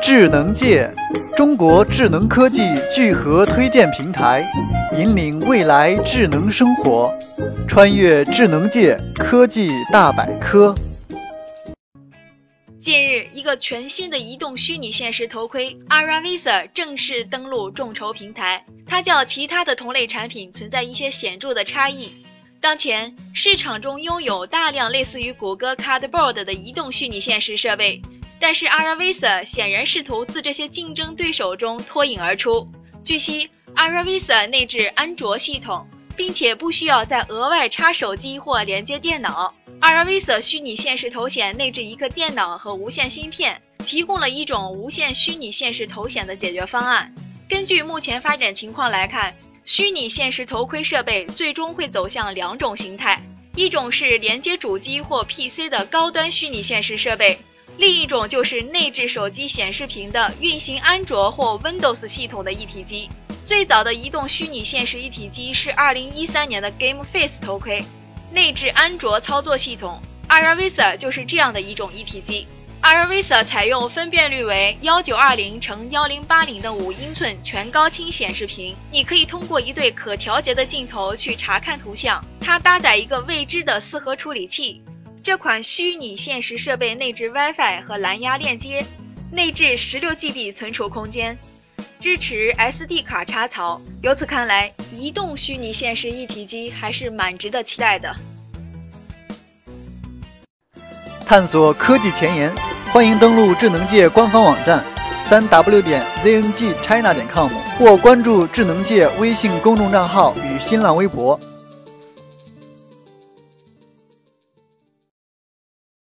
智能界，中国智能科技聚合推荐平台，引领未来智能生活，穿越智能界科技大百科。近日，一个全新的移动虚拟现实头盔 Aravisa 正式登陆众筹平台，它较其他的同类产品存在一些显著的差异。当前市场中拥有大量类似于谷歌 Cardboard 的移动虚拟现实设备。但是 Aravisa 显然试图自这些竞争对手中脱颖而出。据悉，Aravisa 内置安卓系统，并且不需要再额外插手机或连接电脑。Aravisa 虚拟现实头显内置一个电脑和无线芯片，提供了一种无线虚拟现实头显的解决方案。根据目前发展情况来看，虚拟现实头盔设备最终会走向两种形态：一种是连接主机或 PC 的高端虚拟现实设备。另一种就是内置手机显示屏的运行安卓或 Windows 系统的一体机。最早的移动虚拟现实一体机是2013年的 Game Face 头盔，内置安卓操作系统。Aravisa 就是这样的一种一体机。Aravisa 采用分辨率为1920乘1080的五英寸全高清显示屏，你可以通过一对可调节的镜头去查看图像。它搭载一个未知的四核处理器。这款虚拟现实设备内置 WiFi 和蓝牙链接，内置 16GB 存储空间，支持 SD 卡插槽。由此看来，移动虚拟现实一体机还是蛮值得期待的。探索科技前沿，欢迎登录智能界官方网站，三 W 点 ZNGChina 点 com，或关注智能界微信公众账号与新浪微博。